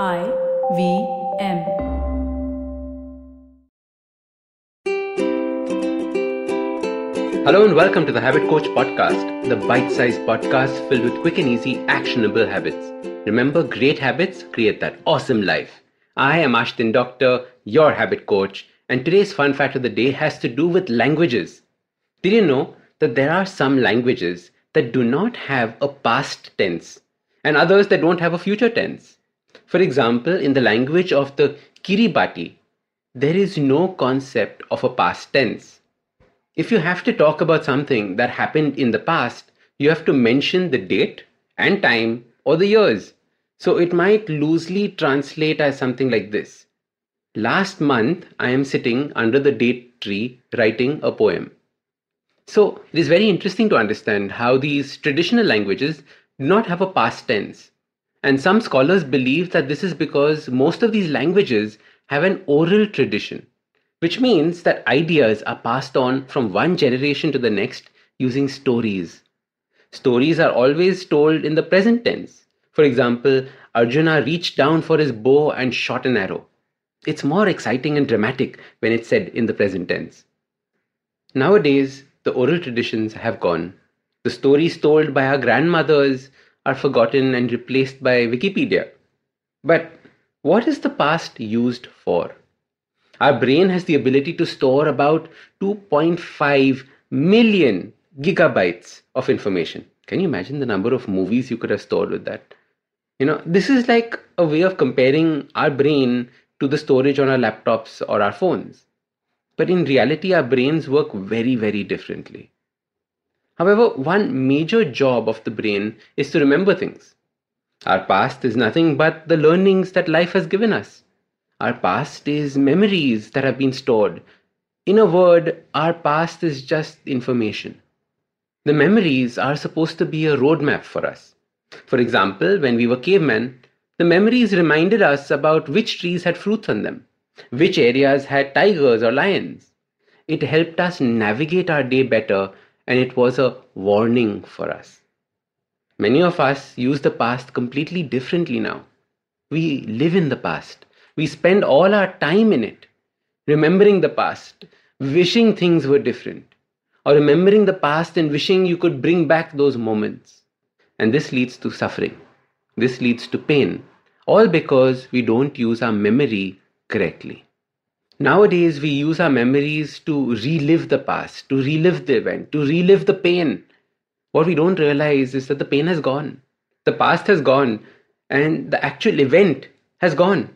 I V M. Hello and welcome to the Habit Coach Podcast, the bite sized podcast filled with quick and easy, actionable habits. Remember, great habits create that awesome life. I am Ashdin Doctor, your habit coach, and today's fun fact of the day has to do with languages. Did you know that there are some languages that do not have a past tense and others that don't have a future tense? For example, in the language of the Kiribati, there is no concept of a past tense. If you have to talk about something that happened in the past, you have to mention the date and time or the years. So it might loosely translate as something like this Last month, I am sitting under the date tree writing a poem. So it is very interesting to understand how these traditional languages do not have a past tense. And some scholars believe that this is because most of these languages have an oral tradition, which means that ideas are passed on from one generation to the next using stories. Stories are always told in the present tense. For example, Arjuna reached down for his bow and shot an arrow. It's more exciting and dramatic when it's said in the present tense. Nowadays, the oral traditions have gone. The stories told by our grandmothers are forgotten and replaced by Wikipedia. But what is the past used for? Our brain has the ability to store about 2.5 million gigabytes of information. Can you imagine the number of movies you could have stored with that? You know, this is like a way of comparing our brain to the storage on our laptops or our phones. But in reality, our brains work very, very differently. However, one major job of the brain is to remember things. Our past is nothing but the learnings that life has given us. Our past is memories that have been stored. In a word, our past is just information. The memories are supposed to be a roadmap for us. For example, when we were cavemen, the memories reminded us about which trees had fruits on them, which areas had tigers or lions. It helped us navigate our day better and it was a warning for us. Many of us use the past completely differently now. We live in the past. We spend all our time in it, remembering the past, wishing things were different, or remembering the past and wishing you could bring back those moments. And this leads to suffering. This leads to pain, all because we don't use our memory correctly. Nowadays, we use our memories to relive the past, to relive the event, to relive the pain. What we don't realize is that the pain has gone, the past has gone, and the actual event has gone.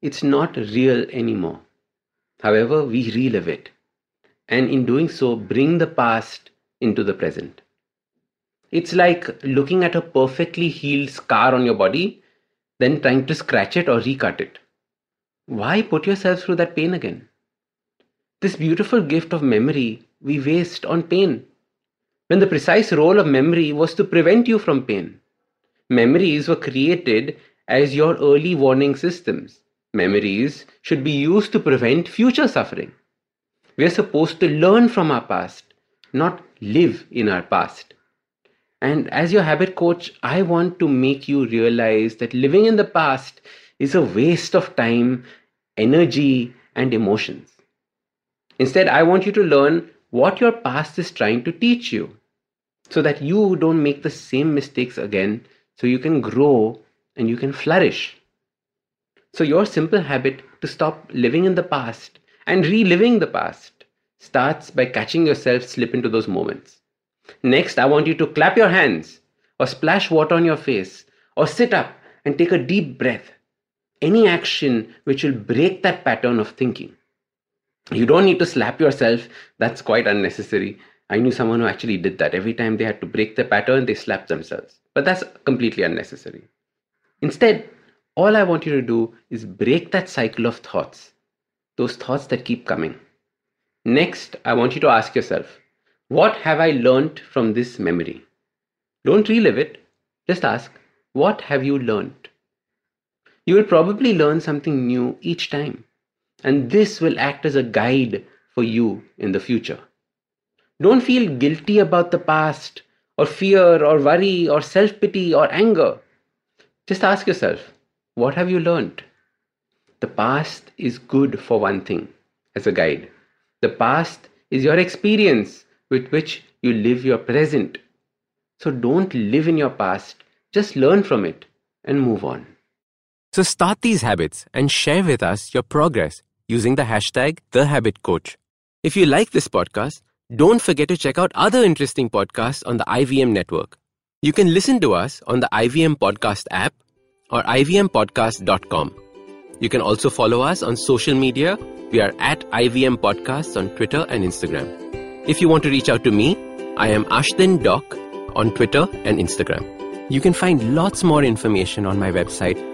It's not real anymore. However, we relive it, and in doing so, bring the past into the present. It's like looking at a perfectly healed scar on your body, then trying to scratch it or recut it. Why put yourself through that pain again? This beautiful gift of memory we waste on pain, when the precise role of memory was to prevent you from pain. Memories were created as your early warning systems. Memories should be used to prevent future suffering. We are supposed to learn from our past, not live in our past. And as your habit coach, I want to make you realize that living in the past is a waste of time, energy, and emotions. Instead, I want you to learn what your past is trying to teach you so that you don't make the same mistakes again, so you can grow and you can flourish. So, your simple habit to stop living in the past and reliving the past starts by catching yourself slip into those moments. Next, I want you to clap your hands or splash water on your face or sit up and take a deep breath any action which will break that pattern of thinking. You don't need to slap yourself, that's quite unnecessary. I knew someone who actually did that. Every time they had to break the pattern, they slapped themselves. But that's completely unnecessary. Instead, all I want you to do is break that cycle of thoughts, those thoughts that keep coming. Next, I want you to ask yourself, what have I learned from this memory? Don't relive it, just ask, what have you learned? You will probably learn something new each time, and this will act as a guide for you in the future. Don't feel guilty about the past, or fear, or worry, or self pity, or anger. Just ask yourself what have you learned? The past is good for one thing as a guide. The past is your experience with which you live your present. So don't live in your past, just learn from it and move on. So start these habits and share with us your progress using the hashtag TheHabitCoach. If you like this podcast, don't forget to check out other interesting podcasts on the IVM network. You can listen to us on the IVM Podcast app or ivmpodcast.com. You can also follow us on social media. We are at IVM Podcasts on Twitter and Instagram. If you want to reach out to me, I am Ashdin Doc on Twitter and Instagram. You can find lots more information on my website,